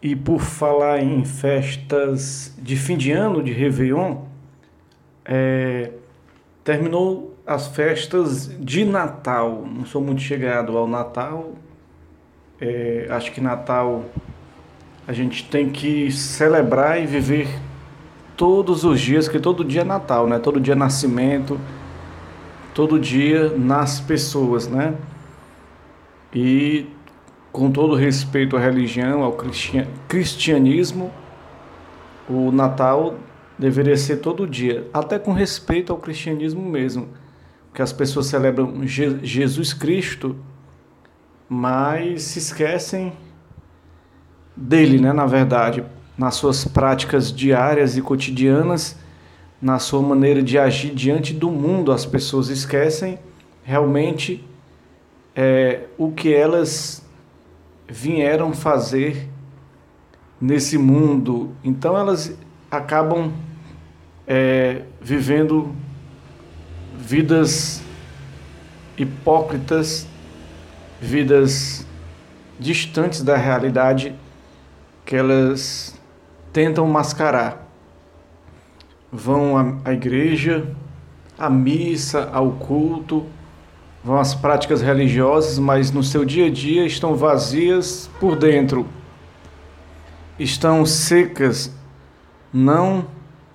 E por falar em festas de fim de ano, de Réveillon, é, terminou as festas de Natal. Não sou muito chegado ao Natal. É, acho que Natal a gente tem que celebrar e viver todos os dias, que todo dia é Natal, né? Todo dia é nascimento, todo dia nasce pessoas, né? E com todo respeito à religião, ao cristianismo, o Natal deveria ser todo dia, até com respeito ao cristianismo mesmo, que as pessoas celebram Jesus Cristo, mas se esquecem dele, né, na verdade, nas suas práticas diárias e cotidianas, na sua maneira de agir diante do mundo, as pessoas esquecem realmente é, o que elas vieram fazer nesse mundo. Então elas acabam é, vivendo vidas hipócritas, vidas distantes da realidade que elas tentam mascarar. Vão à, igreja, à missa, ao culto, vão às práticas religiosas, mas no seu dia a dia estão vazias por dentro. Estão secas, não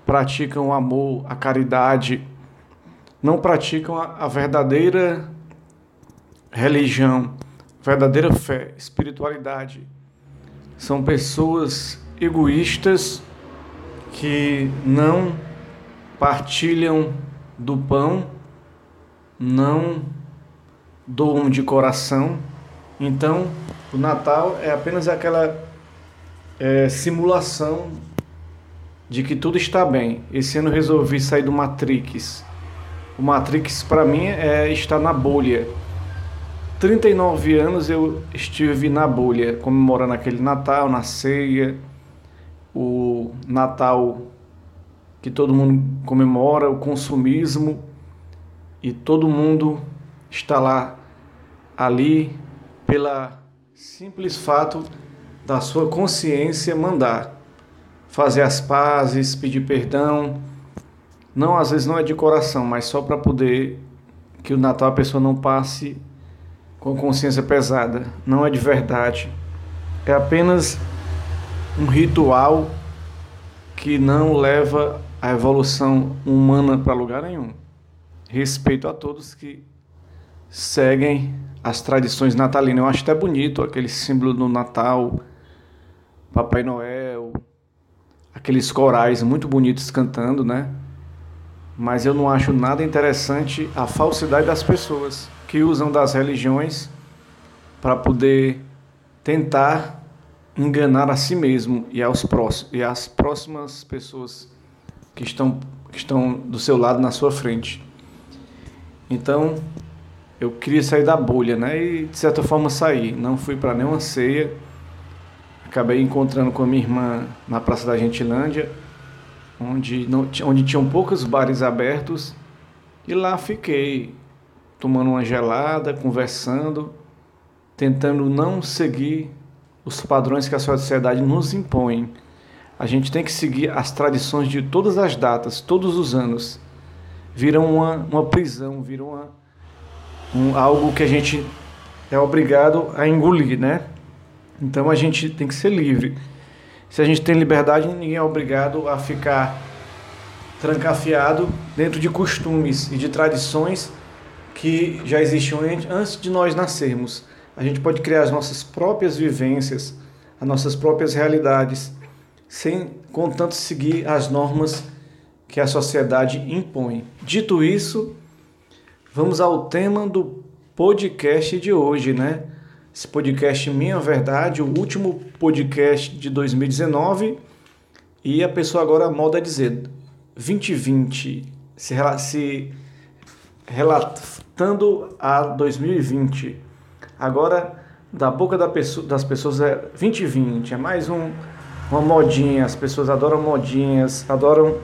praticam o amor, a caridade, não praticam a, verdadeira religião, verdadeira fé, espiritualidade. São pessoas egoístas que não partilham do pão, não doam de coração. Então, o Natal é apenas aquela é, simulação de que tudo está bem. Esse ano resolvi sair do Matrix. O Matrix para mim é estar na bolha. 39 anos eu estive na bolha, comemorando aquele Natal, na ceia, o Natal que todo mundo comemora, o consumismo, e todo mundo está lá, ali, pela simples fato da sua consciência mandar fazer as pazes, pedir perdão. Não, às vezes não é de coração, mas só para poder que o Natal a pessoa não passe com consciência pesada. Não é de verdade. É apenas um ritual que não leva a evolução humana para lugar nenhum. Respeito a todos que seguem as tradições natalinas. Eu acho até bonito aquele símbolo do Natal, Papai Noel, aqueles corais muito bonitos cantando, né? Mas eu não acho nada interessante a falsidade das pessoas que usam das religiões para poder tentar enganar a si mesmo e aos próximos e às próximas pessoas que estão que estão do seu lado na sua frente. Então, eu queria sair da bolha, né? E de certa forma sair. Não fui para nenhuma ceia. Acabei encontrando com a minha irmã na Praça da Gentilândia, onde não onde tinham poucos bares abertos, e lá fiquei tomando uma gelada, conversando, tentando não seguir os padrões que a sociedade nos impõe. A gente tem que seguir as tradições de todas as datas, todos os anos. Viram uma, uma prisão, viram uma, um, algo que a gente é obrigado a engolir, né? Então a gente tem que ser livre. Se a gente tem liberdade, ninguém é obrigado a ficar trancafiado dentro de costumes e de tradições que já existiam antes de nós nascermos a gente pode criar as nossas próprias vivências, as nossas próprias realidades, sem contanto seguir as normas que a sociedade impõe. Dito isso, vamos ao tema do podcast de hoje, né? Esse podcast Minha Verdade, o último podcast de 2019, e a pessoa agora moda dizer 2020, se, se relatando a 2020. Agora, da boca da pessoa, das pessoas é 2020, é mais um, uma modinha. As pessoas adoram modinhas, adoram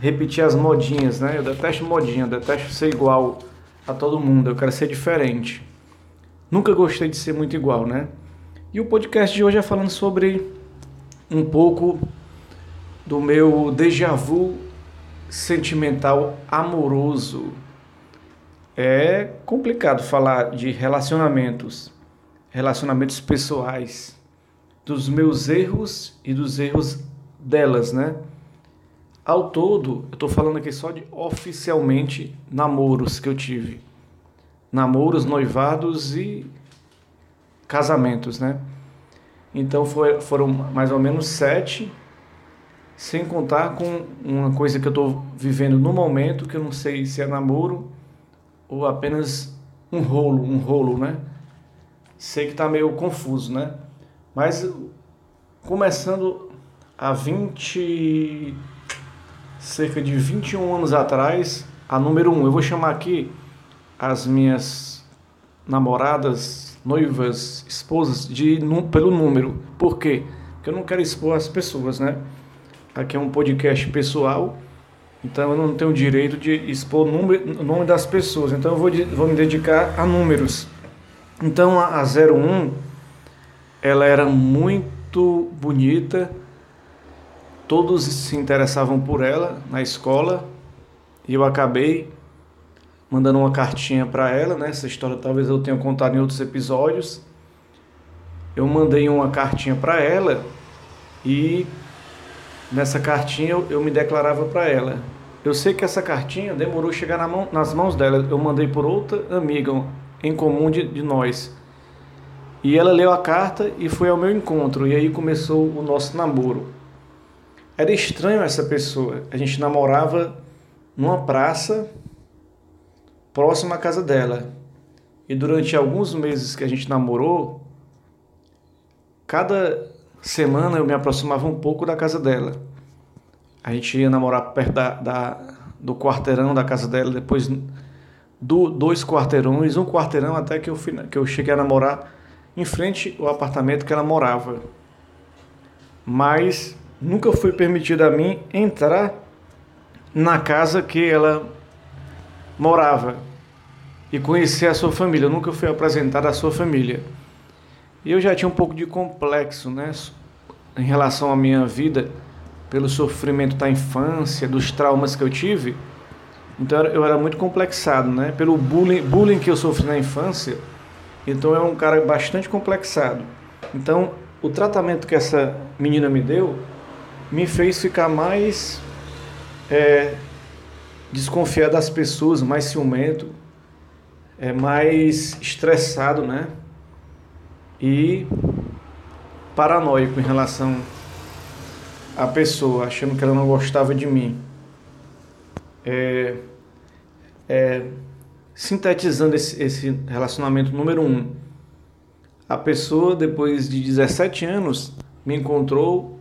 repetir as modinhas, né? Eu detesto modinha, eu detesto ser igual a todo mundo, eu quero ser diferente. Nunca gostei de ser muito igual, né? E o podcast de hoje é falando sobre um pouco do meu déjà vu sentimental amoroso. É complicado falar de relacionamentos, relacionamentos pessoais, dos meus erros e dos erros delas, né? Ao todo, eu estou falando aqui só de oficialmente namoros que eu tive. Namoros, noivados e casamentos, né? Então foi, foram mais ou menos sete, sem contar com uma coisa que eu estou vivendo no momento, que eu não sei se é namoro ou apenas um rolo, um rolo, né? Sei que está meio confuso, né? Mas começando há 20, cerca de 21 anos atrás, a número um, eu vou chamar aqui as minhas namoradas noivas, esposas, de, pelo número. Por quê? Porque eu não quero expor as pessoas, né? Aqui é um podcast pessoal, então eu não tenho o direito de expor o, o nome das pessoas. Então eu vou, vou me dedicar a números. Então a 01, ela era muito bonita, todos se interessavam por ela na escola e eu acabei mandando uma cartinha para ela, né? Essa história talvez eu tenha contado em outros episódios. Eu mandei uma cartinha para ela e nessa cartinha eu, eu me declarava para ela. Eu sei que essa cartinha demorou chegar na mão, nas mãos dela. Eu mandei por outra amiga em comum de, de nós. E ela leu a carta e foi ao meu encontro. E aí começou o nosso namoro. Era estranho essa pessoa. A gente namorava numa praça próximo à casa dela. E durante alguns meses que a gente namorou, cada semana eu me aproximava um pouco da casa dela. A gente ia namorar perto da, da do quarteirão da casa dela, depois do, dois quarteirões, um quarteirão até que eu, que eu cheguei a namorar em frente ao apartamento que ela morava. Mas nunca foi permitido a mim entrar na casa que ela morava e conhecer a sua família. Eu nunca fui apresentado à sua família. E eu já tinha um pouco de complexo, né, em relação à minha vida, pelo sofrimento da infância, dos traumas que eu tive. Então eu era muito complexado, né, pelo bullying, bullying que eu sofri na infância. Então é um cara bastante complexado. Então o tratamento que essa menina me deu me fez ficar mais é, desconfiar das pessoas, mais ciumento, é mais estressado, né? E paranoico em relação à pessoa, achando que ela não gostava de mim. É, é, sintetizando esse, esse relacionamento número um, a pessoa depois de 17 anos me encontrou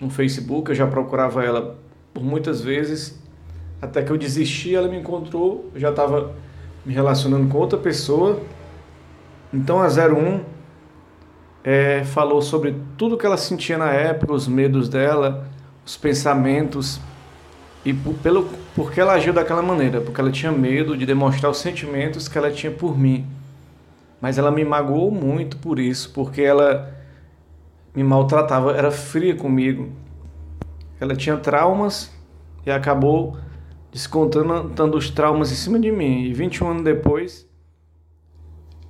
no Facebook, eu já procurava ela por muitas vezes até que eu desisti, ela me encontrou, eu já estava me relacionando com outra pessoa. Então a 01 é, falou sobre tudo que ela sentia na época, os medos dela, os pensamentos e por, pelo porque ela agiu daquela maneira, porque ela tinha medo de demonstrar os sentimentos que ela tinha por mim. Mas ela me magoou muito por isso, porque ela me maltratava, era fria comigo. Ela tinha traumas e acabou descontando os traumas em cima de mim. E 21 anos depois,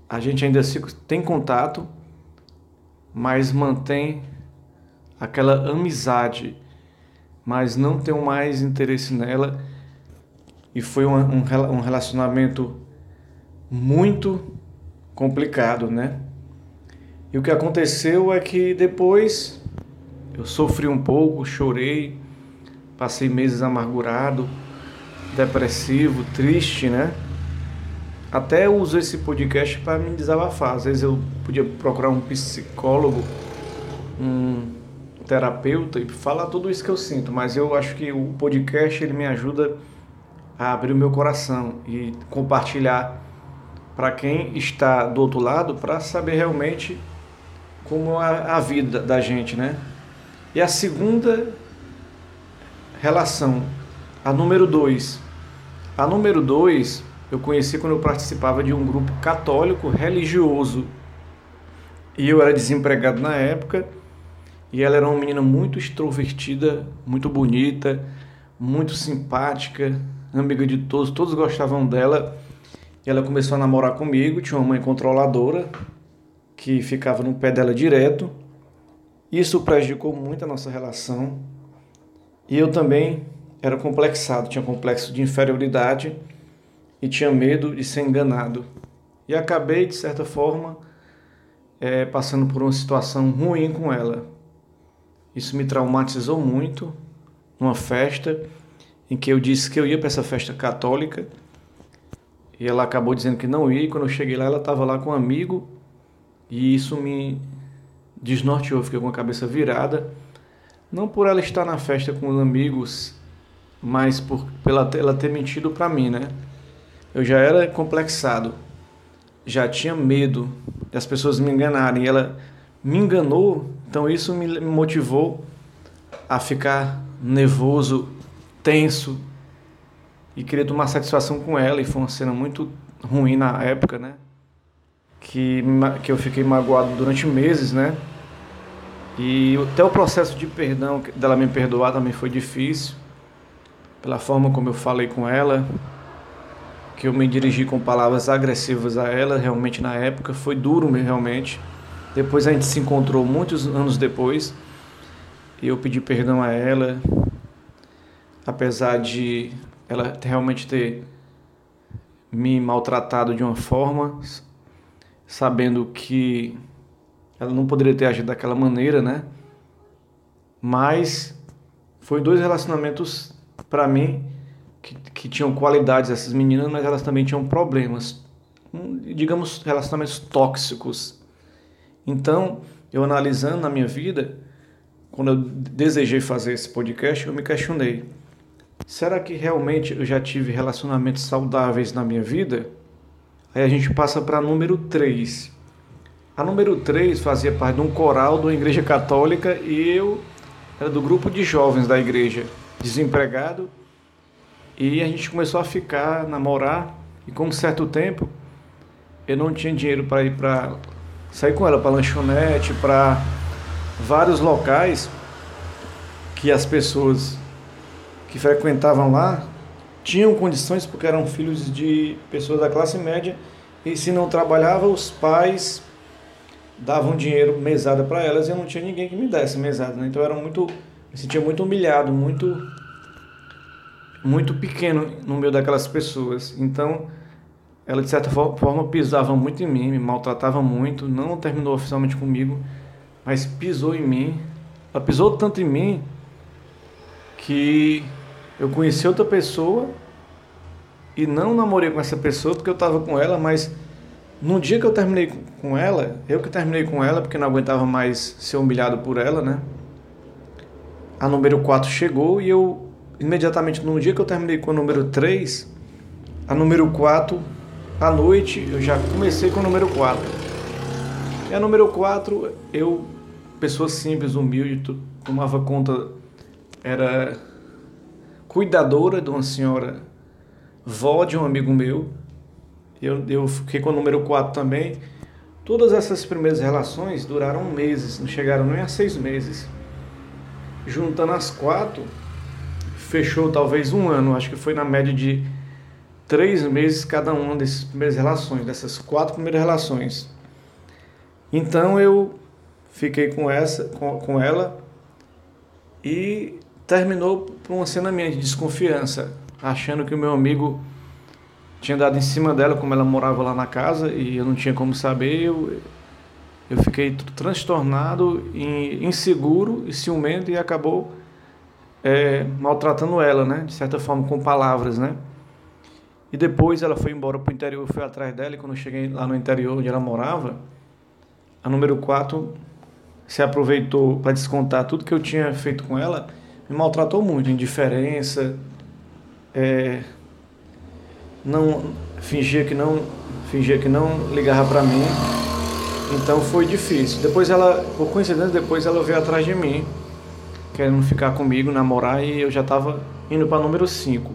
a gente ainda tem contato, mas mantém aquela amizade, mas não tenho mais interesse nela. E foi um, um relacionamento muito complicado, né? E o que aconteceu é que depois eu sofri um pouco, chorei, passei meses amargurado depressivo, triste, né? Até uso esse podcast para me desabafar. Às vezes eu podia procurar um psicólogo, um terapeuta e falar tudo isso que eu sinto, mas eu acho que o podcast ele me ajuda a abrir o meu coração e compartilhar para quem está do outro lado para saber realmente como é a vida da gente, né? E a segunda relação, a número dois, a número dois eu conheci quando eu participava de um grupo católico religioso. E eu era desempregado na época E ela era uma menina muito extrovertida, muito bonita, muito simpática, amiga de todos, todos gostavam dela. E ela começou a namorar comigo, tinha uma mãe controladora que ficava no pé dela direto. Isso prejudicou muito a nossa relação. E eu também era complexado, tinha complexo de inferioridade e tinha medo de ser enganado. E acabei, de certa forma, é, passando por uma situação ruim com ela. Isso me traumatizou muito numa festa em que eu disse que eu ia para essa festa católica e ela acabou dizendo que não ia. E quando eu cheguei lá, ela estava lá com um amigo e isso me desnorteou. Fiquei com a cabeça virada, não por ela estar na festa com os amigos, mas por pela ela ter mentido para mim, né? Eu já era complexado, já tinha medo das pessoas me enganarem. Ela me enganou, então isso me motivou a ficar nervoso, tenso e queria tomar satisfação com ela e foi uma cena muito ruim na época, né? Que, que eu fiquei magoado durante meses, né? E até o processo de perdão dela me perdoar também foi difícil, pela forma como eu falei com ela, que eu me dirigi com palavras agressivas a ela, realmente na época foi duro realmente. Depois a gente se encontrou muitos anos depois e eu pedi perdão a ela, apesar de ela realmente ter me maltratado de uma forma, sabendo que ela não poderia ter agido daquela maneira, né? Mas foi dois relacionamentos para mim que, que tinham qualidades essas meninas, mas elas também tinham problemas, digamos relacionamentos tóxicos. Então, eu analisando na minha vida, quando eu desejei fazer esse podcast, eu me questionei será que realmente eu já tive relacionamentos saudáveis na minha vida? Aí a gente passa para número 3. A número 3 fazia parte de um coral uma igreja católica e eu era do grupo de jovens da igreja, desempregado. E a gente começou a ficar, namorar, e com um certo tempo eu não tinha dinheiro para ir para sair com ela para lanchonete, para vários locais que as pessoas que frequentavam lá tinham condições porque eram filhos de pessoas da classe média e se não trabalhava os pais davam dinheiro mesada para elas e eu não tinha ninguém que me desse mesada, né? então eu era muito me sentia muito humilhado, muito muito pequeno no meio daquelas pessoas. Então, ela de certa forma pisava muito em mim, me maltratava muito, não terminou oficialmente comigo, mas pisou em mim. Ela pisou tanto em mim que eu conheci outra pessoa e não namorei com essa pessoa porque eu estava com ela, mas no dia que eu terminei com ela, eu que terminei com ela porque não aguentava mais ser humilhado por ela, né? A número 4 chegou e eu imediatamente no dia que eu terminei com a número 3, a número 4 à noite eu já comecei com a número 4. E a número 4 eu pessoa simples, humilde, tomava conta era cuidadora de uma senhora, vó de um amigo meu. Eu, eu fiquei com o número 4 também. Todas essas primeiras relações duraram meses, não chegaram nem a seis meses. Juntando as quatro, fechou talvez um ano, acho que foi na média de três meses cada uma dessas primeiras relações, dessas quatro primeiras relações. Então eu fiquei com essa, com, com ela e terminou por uma cena minha de desconfiança, achando que o meu amigo tinha dado em cima dela, como ela morava lá na casa e eu não tinha como saber. Eu, eu fiquei transtornado, inseguro e ciumento e acabou é, maltratando ela, né? De certa forma, com palavras, né? E depois ela foi embora para o interior, eu fui atrás dela e quando eu cheguei lá no interior onde ela morava, a número 4 se aproveitou para descontar tudo que eu tinha feito com ela me maltratou muito, indiferença, é, não fingia que não fingia que não ligava para mim. Então foi difícil. Depois ela, por coincidência, depois ela veio atrás de mim, querendo ficar comigo, namorar e eu já estava indo para número 5.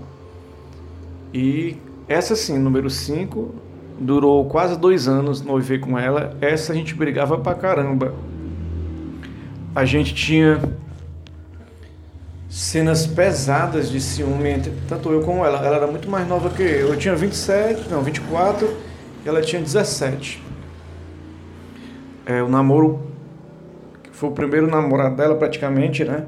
E essa sim, número 5, durou quase dois anos noivei com ela. Essa a gente brigava pra caramba. a gente tinha cenas pesadas de ciúme entre tanto eu como ela. Ela era muito mais nova que eu. Eu tinha 27, não, 24, e ela tinha 17. É, o namoro foi o primeiro namorado dela praticamente, né?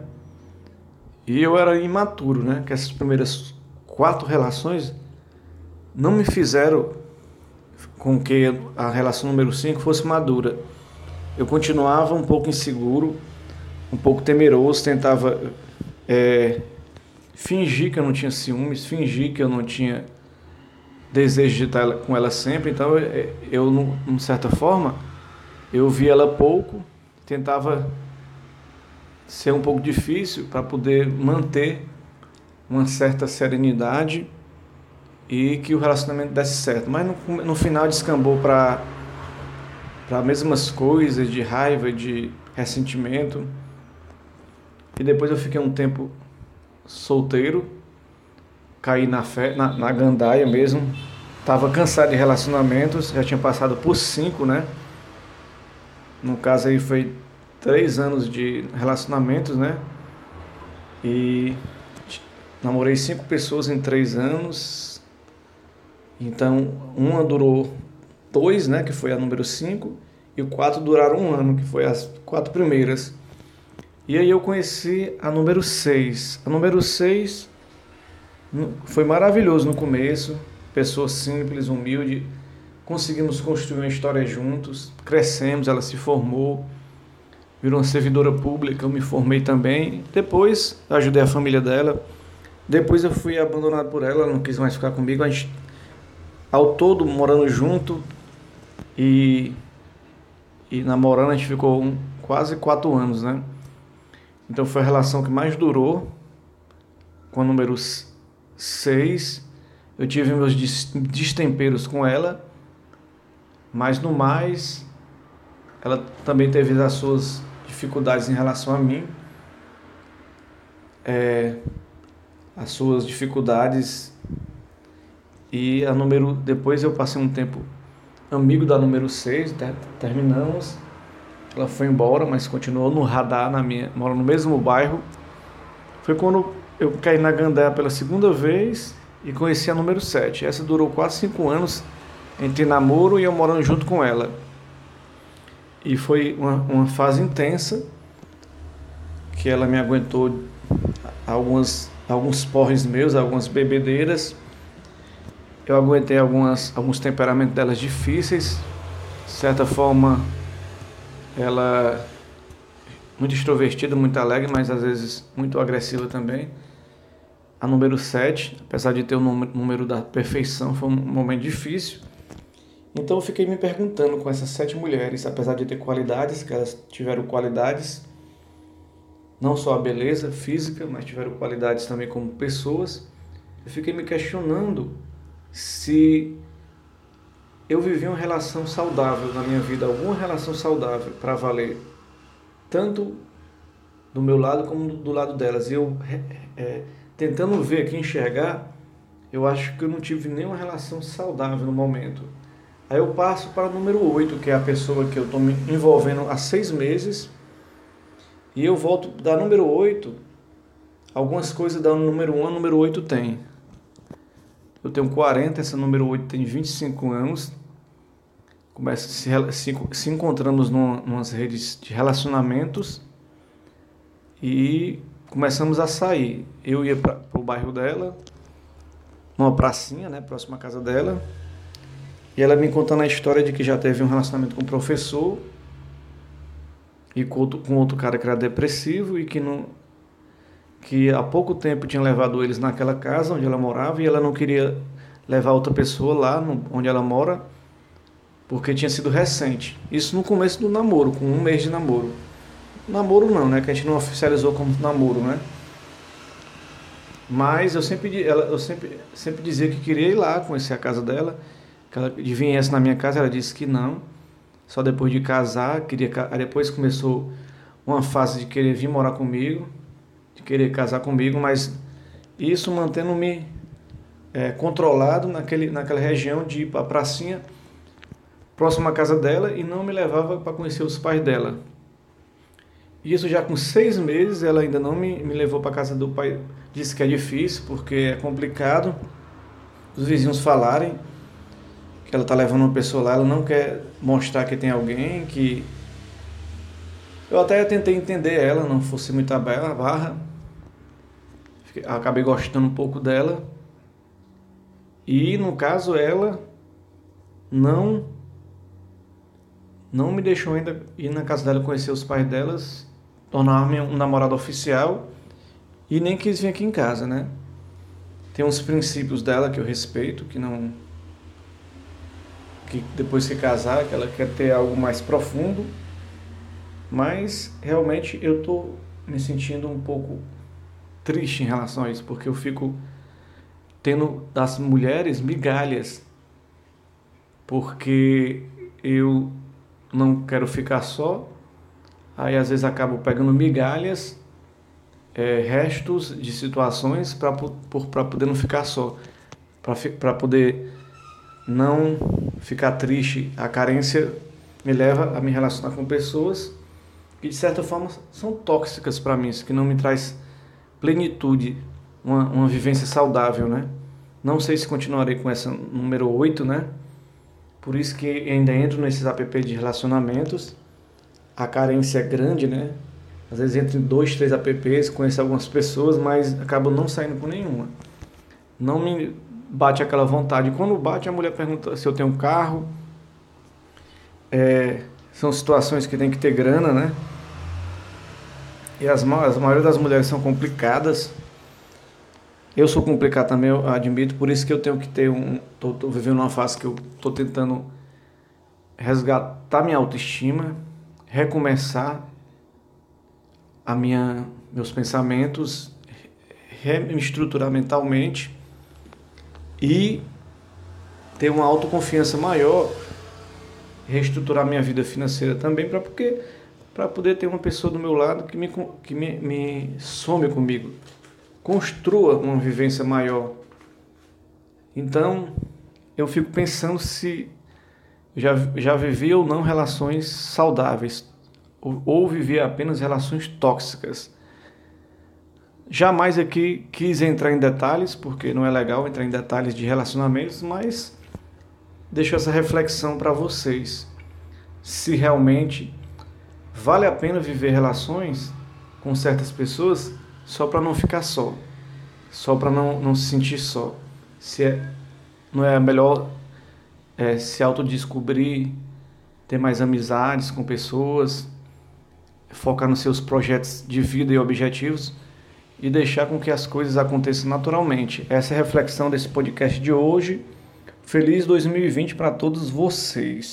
E eu era imaturo, né? Que essas primeiras quatro relações não me fizeram com que a relação número 5 fosse madura. Eu continuava um pouco inseguro, um pouco temeroso, tentava é, fingir que eu não tinha ciúmes, fingir que eu não tinha desejo de estar com ela sempre. Então, eu, eu de certa forma, eu via ela pouco, tentava ser um pouco difícil para poder manter uma certa serenidade e que o relacionamento desse certo. Mas no, no final descambou para para mesmas coisas de raiva, de ressentimento. E depois eu fiquei um tempo solteiro, caí na fé, na, na gandaia mesmo. Tava cansado de relacionamentos, já tinha passado por cinco, né? No caso aí foi três anos de relacionamentos, né? E namorei cinco pessoas em três anos. Então, uma durou dois, né? Que foi a número cinco. E quatro duraram um ano, que foi as quatro primeiras. E aí eu conheci a número seis. A número seis foi maravilhoso no começo. Pessoa simples, humilde conseguimos construir uma história juntos, crescemos, ela se formou, virou uma servidora pública, eu me formei também. Depois ajudei a família dela. Depois eu fui abandonado por ela, ela não quis mais ficar comigo. A gente, ao todo, morando junto e, e namorando, a gente ficou um, quase quatro anos, né? Então foi a relação que mais durou, com o número seis. Eu tive meus destemperos com ela, mas no mais, ela também teve as suas dificuldades em relação a mim, é, as suas dificuldades e a número depois eu passei um tempo amigo da número 6, terminamos. Ela foi embora, mas continuou no radar na minha, mora no mesmo bairro. Foi quando eu caí na Gandé pela segunda vez e conheci a número 7. Essa durou quase cinco anos entre namoro e eu morando junto com ela. E foi uma, uma fase intensa que ela me aguentou algumas, alguns porres meus, algumas bebedeiras. Eu aguentei algumas, alguns temperamentos delas difíceis. De certa forma, ela muito extrovertida, muito alegre, mas às vezes muito agressiva também. A número 7, apesar de ter o número da perfeição, foi um momento difícil. Então eu fiquei me perguntando com essas sete mulheres, apesar de ter qualidades, que elas tiveram qualidades, não só a beleza física, mas tiveram qualidades também como pessoas. Eu fiquei me questionando se eu vivi uma relação saudável na minha vida, alguma relação saudável para valer, tanto do meu lado como do lado delas. E eu, é, tentando ver aqui, enxergar, eu acho que eu não tive nenhuma relação saudável no momento Aí eu passo para o número 8, que é a pessoa que eu estou me envolvendo há seis meses. E eu volto da número 8, algumas coisas da número 1 a número 8 tem. Eu tenho 40, essa número 8 tem 25 anos. Começa se, se, se encontramos numa, numas redes de relacionamentos e começamos a sair. Eu ia para o bairro dela, numa pracinha, né, próxima à casa dela. E ela me contando a história de que já teve um relacionamento com um professor e com outro, com outro cara que era depressivo e que não que há pouco tempo tinha levado eles naquela casa onde ela morava e ela não queria levar outra pessoa lá no, onde ela mora porque tinha sido recente. Isso no começo do namoro, com um mês de namoro. Namoro não, né? Que a gente não oficializou como namoro, né? Mas eu sempre, ela, eu sempre, sempre dizia que queria ir lá, conhecer a casa dela que ela viesse na minha casa, ela disse que não. Só depois de casar, queria depois começou uma fase de querer vir morar comigo, de querer casar comigo, mas isso mantendo-me é, controlado naquele, naquela região de ir para a pracinha próxima à casa dela e não me levava para conhecer os pais dela. Isso já com seis meses, ela ainda não me, me levou para casa do pai. Disse que é difícil, porque é complicado. Os vizinhos falarem que ela está levando uma pessoa lá, ela não quer mostrar que tem alguém, que. Eu até tentei entender ela, não fosse muito barra. Acabei gostando um pouco dela. E no caso ela não não me deixou ainda ir na casa dela conhecer os pais delas, tornar-me um namorado oficial e nem quis vir aqui em casa, né? Tem uns princípios dela que eu respeito, que não que depois que casar, que ela quer ter algo mais profundo, mas realmente eu tô me sentindo um pouco triste em relação a isso, porque eu fico tendo das mulheres migalhas, porque eu não quero ficar só, aí às vezes acabo pegando migalhas, é, restos de situações para poder não ficar só, para poder não ficar triste. A carência me leva a me relacionar com pessoas que de certa forma são tóxicas para mim, que não me traz plenitude, uma, uma vivência saudável, né? Não sei se continuarei com essa número 8, né? Por isso que ainda entro nesses app de relacionamentos. A carência é grande, né? Às vezes entro em dois, três apps, conheço algumas pessoas, mas acabo não saindo com nenhuma. Não me bate aquela vontade. Quando bate, a mulher pergunta se eu tenho um carro. É, são situações que tem que ter grana, né? E as, as maioria das mulheres são complicadas. Eu sou complicado também, eu admito, por isso que eu tenho que ter um. Tô, tô vivendo uma fase que eu tô tentando resgatar minha autoestima, recomeçar a minha, meus pensamentos, me estruturar mentalmente e ter uma autoconfiança maior, reestruturar minha vida financeira também, para porque para poder ter uma pessoa do meu lado que me, que me, me some comigo construa uma vivência maior. Então, eu fico pensando se já, já vivi ou não relações saudáveis, ou, ou vivi apenas relações tóxicas. Jamais aqui quis entrar em detalhes, porque não é legal entrar em detalhes de relacionamentos, mas deixo essa reflexão para vocês. Se realmente vale a pena viver relações com certas pessoas só para não ficar só, só para não, não se sentir só. Se é, não é melhor é, se autodescobrir, ter mais amizades com pessoas, focar nos seus projetos de vida e objetivos e deixar com que as coisas aconteçam naturalmente. Essa é a reflexão desse podcast de hoje. Feliz 2020 para todos vocês.